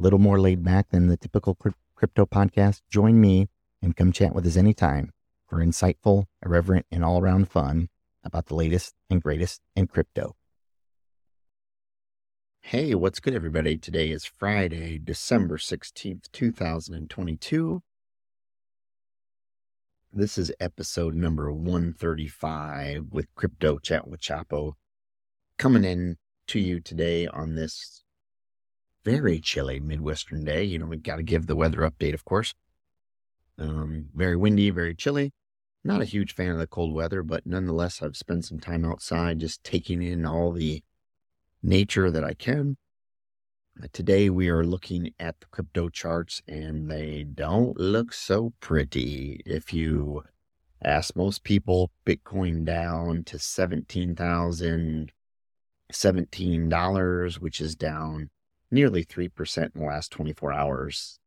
little more laid back than the typical crypto podcast. Join me and come chat with us anytime for insightful, irreverent, and all around fun about the latest and greatest in crypto. Hey, what's good, everybody? Today is Friday, December 16th, 2022. This is episode number 135 with Crypto Chat with Chapo coming in to you today on this very chilly Midwestern day. You know, we've got to give the weather update, of course. Um, very windy, very chilly. Not a huge fan of the cold weather, but nonetheless, I've spent some time outside just taking in all the nature that I can. Uh, today, we are looking at the crypto charts, and they don't look so pretty. If you ask most people, Bitcoin down to $17,017, which is down nearly 3% in the last 24 hours.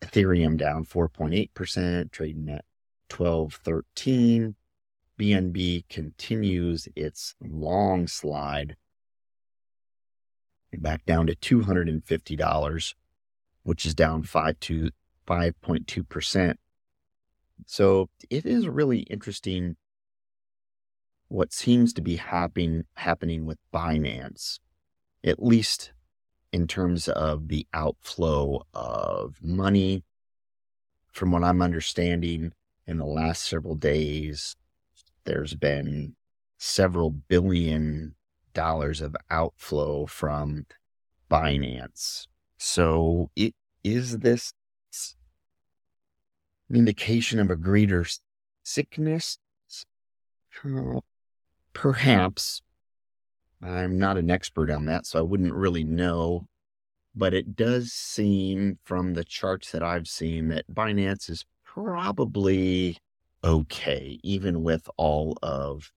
Ethereum down 4.8%, trading at 1213. BNB continues its long slide back down to $250, which is down 5 to 5.2%. So it is really interesting what seems to be happening happening with Binance, at least in terms of the outflow of money. From what I'm understanding, in the last several days, there's been several billion dollars of outflow from Binance. So, it, is this an indication of a greater sickness? Perhaps. I'm not an expert on that, so I wouldn't really know. But it does seem from the charts that I've seen that Binance is probably okay, even with all of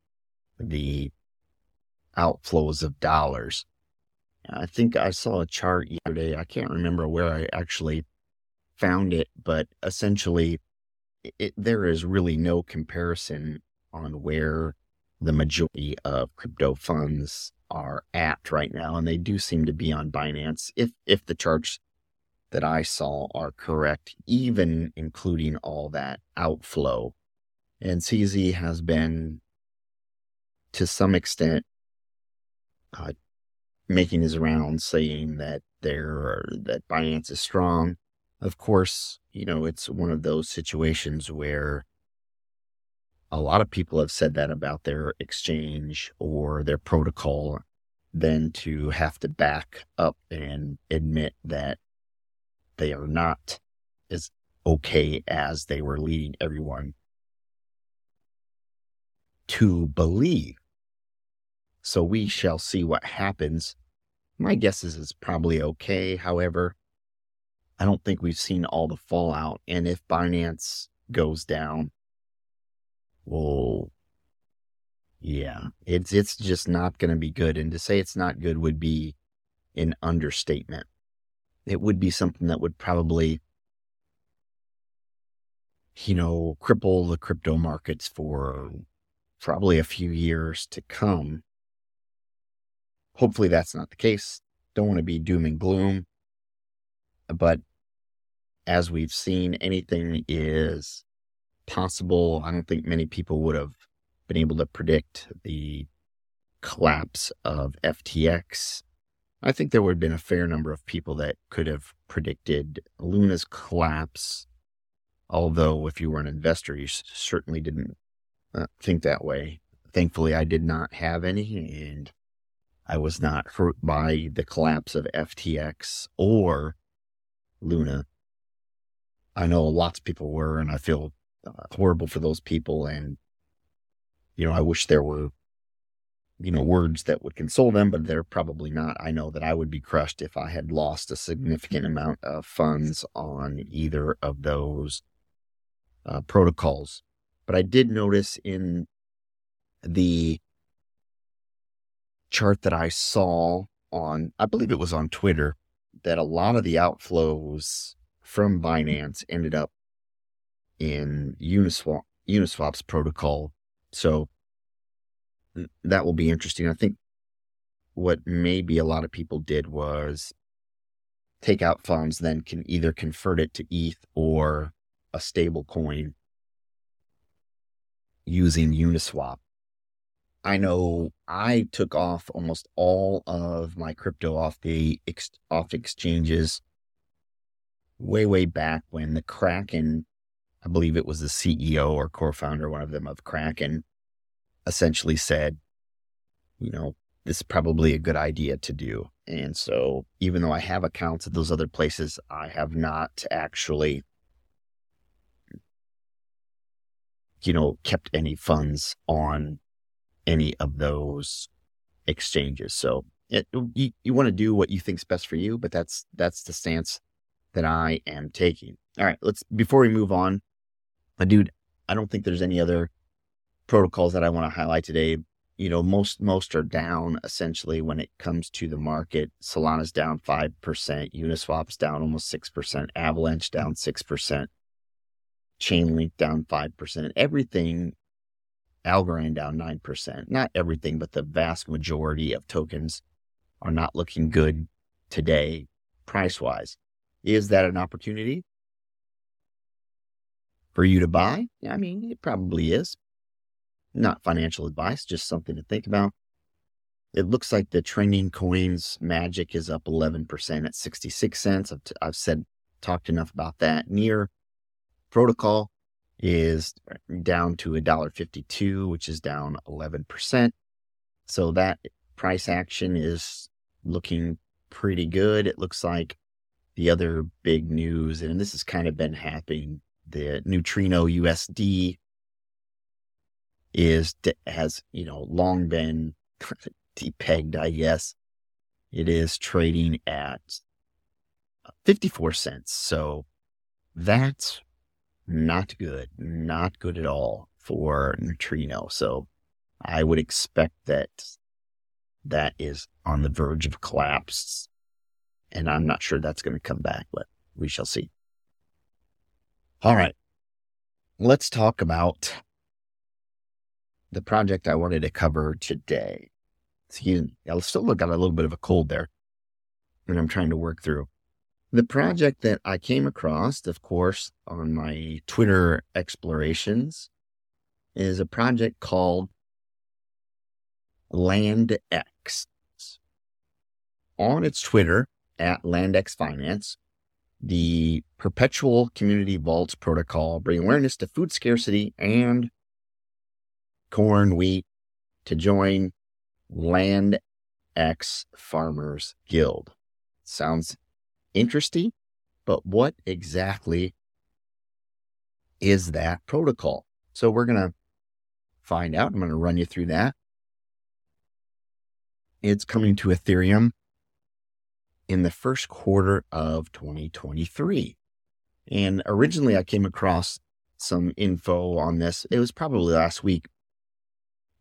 the outflows of dollars. I think I saw a chart yesterday. I can't remember where I actually found it, but essentially, it, there is really no comparison on where the majority of crypto funds are at right now, and they do seem to be on Binance. If if the charts that I saw are correct, even including all that outflow. And CZ has been, to some extent, uh, making his rounds saying that there that Binance is strong. Of course, you know it's one of those situations where a lot of people have said that about their exchange or their protocol, then to have to back up and admit that they are not as okay as they were leading everyone to believe. So we shall see what happens. My guess is it's probably okay. However, I don't think we've seen all the fallout. And if Binance goes down, well, yeah, it's it's just not going to be good. And to say it's not good would be an understatement it would be something that would probably, you know, cripple the crypto markets for probably a few years to come. Hopefully that's not the case. Don't want to be doom and gloom. But as we've seen, anything is possible. I don't think many people would have been able to predict the collapse of FTX I think there would have been a fair number of people that could have predicted Luna's collapse. Although, if you were an investor, you certainly didn't uh, think that way. Thankfully, I did not have any, and I was not hurt by the collapse of FTX or Luna. I know lots of people were, and I feel horrible for those people. And, you know, I wish there were you know, words that would console them, but they're probably not. I know that I would be crushed if I had lost a significant amount of funds on either of those uh, protocols. But I did notice in the chart that I saw on, I believe it was on Twitter, that a lot of the outflows from Binance ended up in Uniswap, Uniswap's protocol. So that will be interesting. I think what maybe a lot of people did was take out funds, then can either convert it to ETH or a stable coin using Uniswap. I know I took off almost all of my crypto off the ex- off exchanges way way back when the Kraken, I believe it was the CEO or co-founder, one of them of Kraken, essentially said, you know, this is probably a good idea to do. And so, even though I have accounts at those other places, I have not actually, you know, kept any funds on any of those exchanges. So, it, you, you want to do what you think's best for you, but that's that's the stance that I am taking. All right, let's before we move on, uh, dude, I don't think there's any other protocols that I want to highlight today. You know, most most are down essentially when it comes to the market. Solana's down five percent, Uniswap's down almost six percent, Avalanche down six percent, Chainlink down five percent. Everything, Algorand down nine percent. Not everything, but the vast majority of tokens are not looking good today, price wise. Is that an opportunity for you to buy? I mean, it probably is. Not financial advice, just something to think about. It looks like the trending coins magic is up 11% at 66 cents. I've, t- I've said, talked enough about that. Near protocol is down to $1.52, which is down 11%. So that price action is looking pretty good. It looks like the other big news, and this has kind of been happening, the Neutrino USD is has you know long been depegged, I guess. It is trading at 54 cents. So that's not good. Not good at all for Neutrino. So I would expect that that is on the verge of collapse. And I'm not sure that's going to come back, but we shall see. All right. Let's talk about the project I wanted to cover today. Excuse me. I still look got a little bit of a cold there and I'm trying to work through. The project that I came across, of course, on my Twitter explorations is a project called LandX. On its Twitter at LandX Finance, the Perpetual Commodity Vaults protocol bring awareness to food scarcity and corn, wheat to join Land X Farmers Guild. Sounds interesting, but what exactly is that protocol? So we're going to find out. I'm going to run you through that. It's coming to Ethereum in the first quarter of 2023. And originally I came across some info on this. It was probably last week,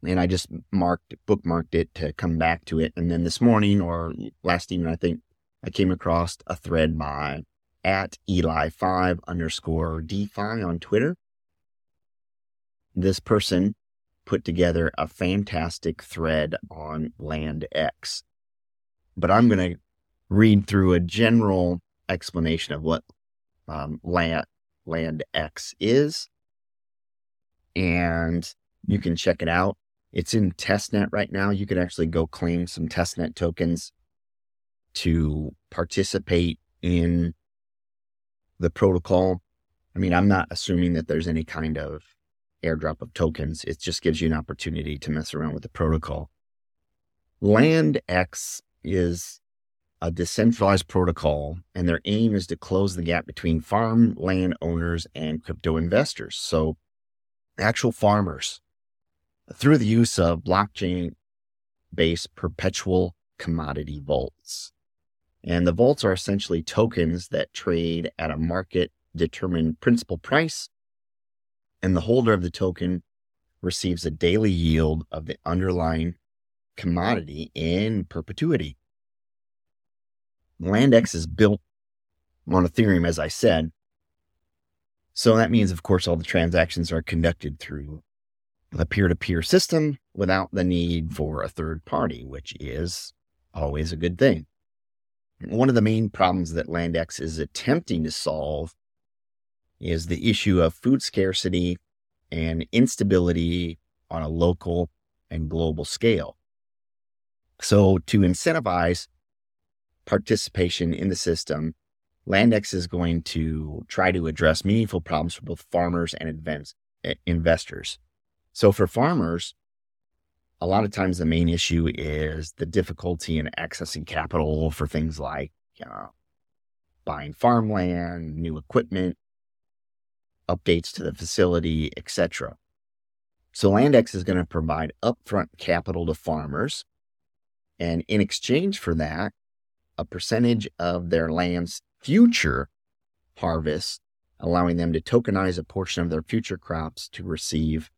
and I just marked bookmarked it to come back to it. And then this morning or last evening, I think I came across a thread by at Eli5 underscore DeFi on Twitter. This person put together a fantastic thread on Land X. But I'm going to read through a general explanation of what um, Land, Land X is. And you can check it out it's in testnet right now. You could actually go claim some testnet tokens to participate in the protocol. I mean, I'm not assuming that there's any kind of airdrop of tokens. It just gives you an opportunity to mess around with the protocol. LandX is a decentralized protocol, and their aim is to close the gap between farm land owners and crypto investors. So, actual farmers through the use of blockchain based perpetual commodity vaults. And the vaults are essentially tokens that trade at a market determined principal price. And the holder of the token receives a daily yield of the underlying commodity in perpetuity. LandX is built on Ethereum, as I said. So that means, of course, all the transactions are conducted through a peer to peer system without the need for a third party, which is always a good thing. One of the main problems that LandX is attempting to solve is the issue of food scarcity and instability on a local and global scale. So, to incentivize participation in the system, LandX is going to try to address meaningful problems for both farmers and eh, investors. So, for farmers, a lot of times the main issue is the difficulty in accessing capital for things like you know, buying farmland, new equipment, updates to the facility, etc. So LandX is going to provide upfront capital to farmers. And in exchange for that, a percentage of their land's future harvest, allowing them to tokenize a portion of their future crops to receive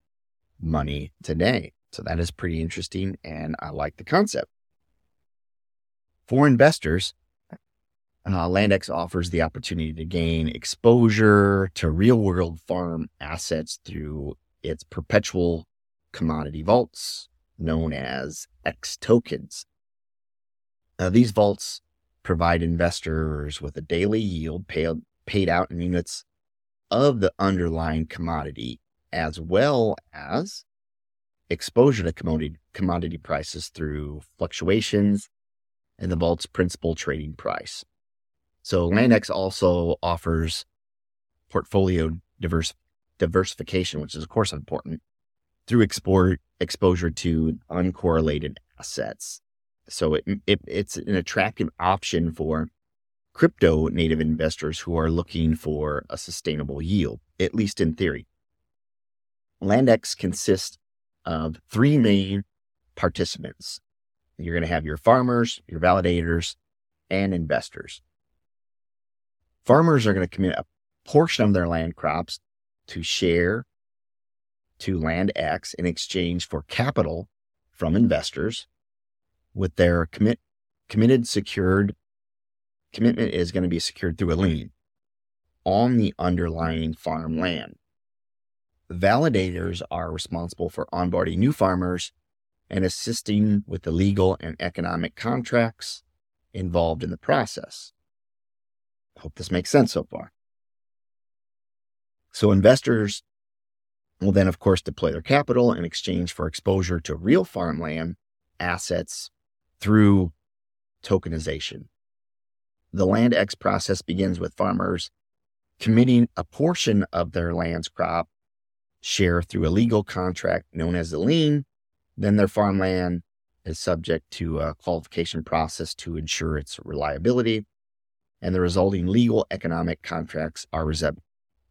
money today. So that is pretty interesting. And I like the concept. For investors, uh, LandX offers the opportunity to gain exposure to real world farm assets through its perpetual commodity vaults known as X tokens. Uh, these vaults provide investors with a daily yield paid, paid out in units of the underlying commodity, as well as exposure to commodity, commodity prices through fluctuations in the vault's principal trading price. So LandX also offers portfolio diverse, diversification, which is of course important, through export, exposure to uncorrelated assets. So it, it, it's an attractive option for crypto native investors who are looking for a sustainable yield, at least in theory. LandX consists of three main participants. You're going to have your farmers, your validators, and investors. Farmers are going to commit a portion of their land crops to share to Land X in exchange for capital from investors with their commit, committed secured commitment is going to be secured through a lien on the underlying farmland. Validators are responsible for onboarding new farmers and assisting with the legal and economic contracts involved in the process. I Hope this makes sense so far. So investors will then, of course, deploy their capital in exchange for exposure to real farmland assets through tokenization. The Land X process begins with farmers committing a portion of their land's crop share through a legal contract known as a lien. Then their farmland is subject to a qualification process to ensure its reliability and the resulting legal economic contracts are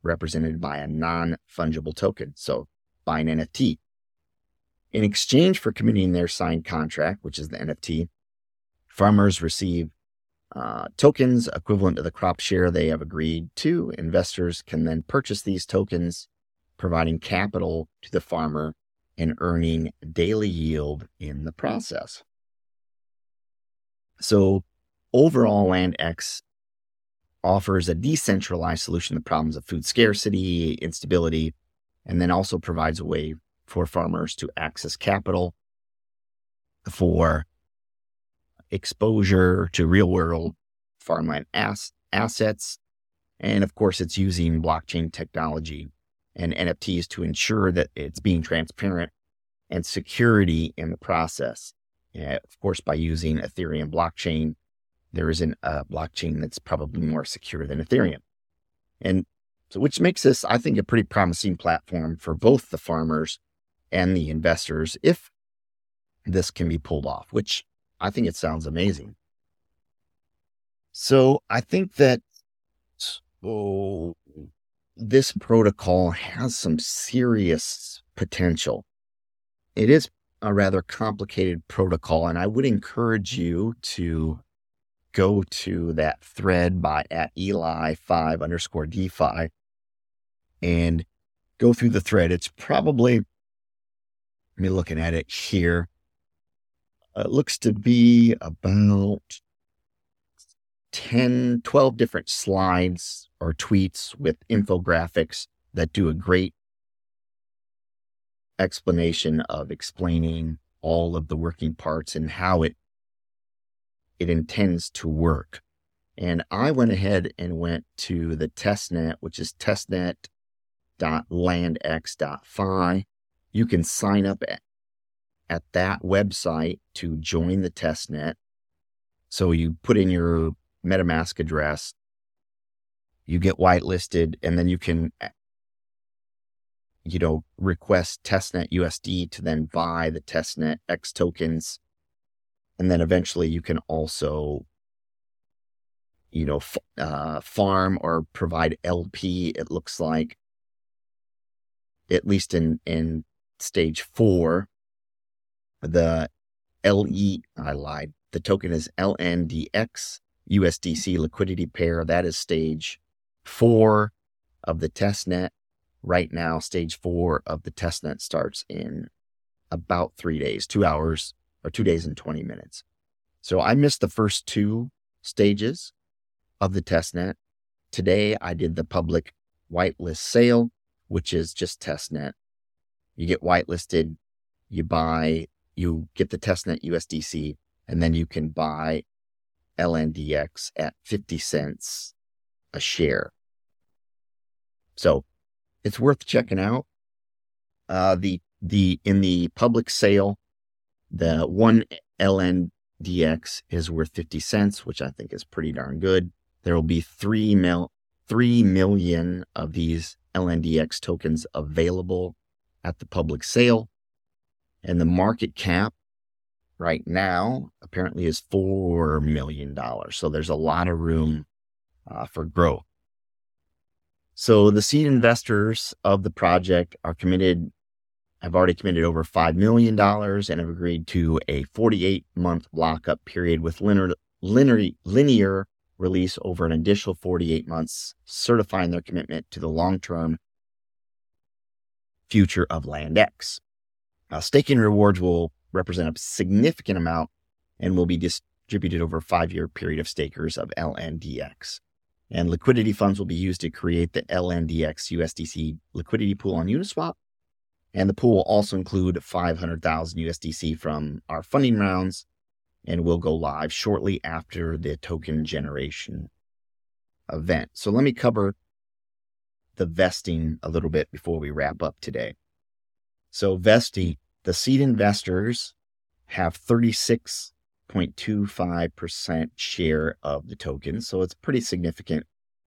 represented by a non fungible token, so by an NFT. In exchange for committing their signed contract, which is the NFT, farmers receive uh, tokens equivalent to the crop share they have agreed to. Investors can then purchase these tokens, providing capital to the farmer and earning daily yield in the process. So, overall, Land X offers a decentralized solution to the problems of food scarcity, instability, and then also provides a way for farmers to access capital for exposure to real world farmland ass- assets. And of course, it's using blockchain technology and NFTs to ensure that it's being transparent and security in the process. And of course, by using Ethereum blockchain there isn't a blockchain that's probably more secure than Ethereum. And so, which makes this, I think, a pretty promising platform for both the farmers and the investors if this can be pulled off, which I think it sounds amazing. So, I think that oh, this protocol has some serious potential. It is a rather complicated protocol. And I would encourage you to go to that thread by at Eli5 underscore DeFi and go through the thread. It's probably, me looking at it here, uh, it looks to be about 10, 12 different slides or tweets with infographics that do a great explanation of explaining all of the working parts and how it it intends to work. And I went ahead and went to the testnet, which is testnet.landx.fi. You can sign up at, at that website to join the testnet. So you put in your MetaMask address, you get whitelisted, and then you can you know, request testnet USD to then buy the testnet X tokens. And then eventually you can also, you know, f- uh, farm or provide LP, it looks like, at least in, in stage four. The LE, I lied. The token is LNDX USDC liquidity pair. That is stage four of the testnet right now, stage four of the testnet starts in about three days, two hours or two days and 20 minutes. So I missed the first two stages of the testnet. Today I did the public whitelist sale, which is just testnet. You get whitelisted, you buy, you get the testnet USDC, and then you can buy LNDX at 50 cents a share. So it's worth checking out. Uh, the the in the public sale, the one LNDX is worth fifty cents, which I think is pretty darn good. There will be three mil three million of these LNDX tokens available at the public sale, and the market cap right now apparently is four million dollars. So there's a lot of room uh, for growth. So the seed investors of the project are committed, have already committed over $5 million and have agreed to a 48 month lockup period with linear, linear, linear release over an additional 48 months, certifying their commitment to the long term future of LandX. Now, staking rewards will represent a significant amount and will be distributed over a five year period of stakers of LNDX. And liquidity funds will be used to create the LNDX USDC liquidity pool on Uniswap. And the pool will also include 500,000 USDC from our funding rounds and will go live shortly after the token generation event. So let me cover the vesting a little bit before we wrap up today. So vesting, the seed investors have 36 0.25% share of the token. So it's pretty significant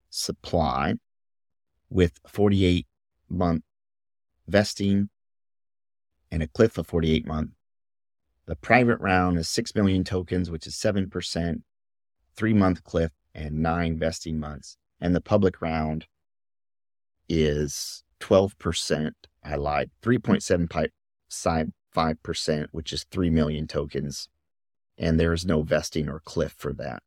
supply with 48 month vesting and a cliff of 48 month. The private round is 6 million tokens, which is 7%, three month cliff, and nine vesting months. And the public round is 12%. I lied, 3.75%, which is 3 million tokens and there is no vesting or cliff for that.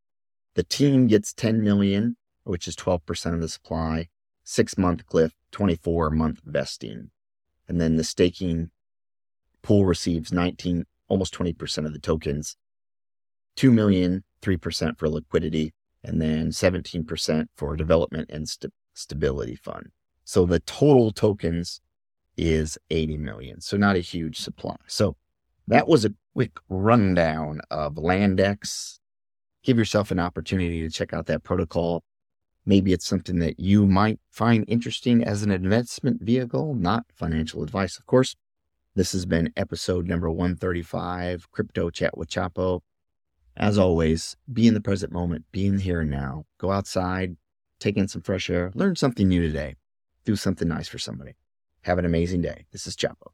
The team gets 10 million, which is 12% of the supply, six month cliff, 24 month vesting. And then the staking pool receives 19, almost 20% of the tokens, 2 million, 3% for liquidity, and then 17% for development and st- stability fund. So the total tokens is 80 million. So not a huge supply. So that was a quick rundown of LandX. Give yourself an opportunity to check out that protocol. Maybe it's something that you might find interesting as an investment vehicle, not financial advice, of course. This has been episode number 135, Crypto Chat with Chapo. As always, be in the present moment, be in the here and now. Go outside, take in some fresh air, learn something new today, do something nice for somebody. Have an amazing day. This is Chapo.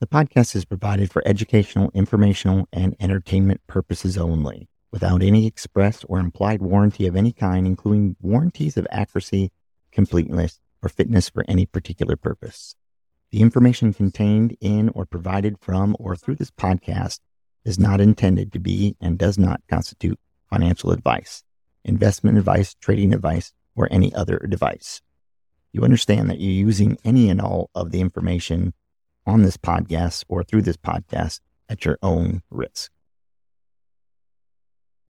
The podcast is provided for educational, informational, and entertainment purposes only, without any express or implied warranty of any kind, including warranties of accuracy, completeness, or fitness for any particular purpose. The information contained in or provided from or through this podcast is not intended to be and does not constitute financial advice, investment advice, trading advice, or any other device. You understand that you're using any and all of the information on this podcast or through this podcast at your own risk.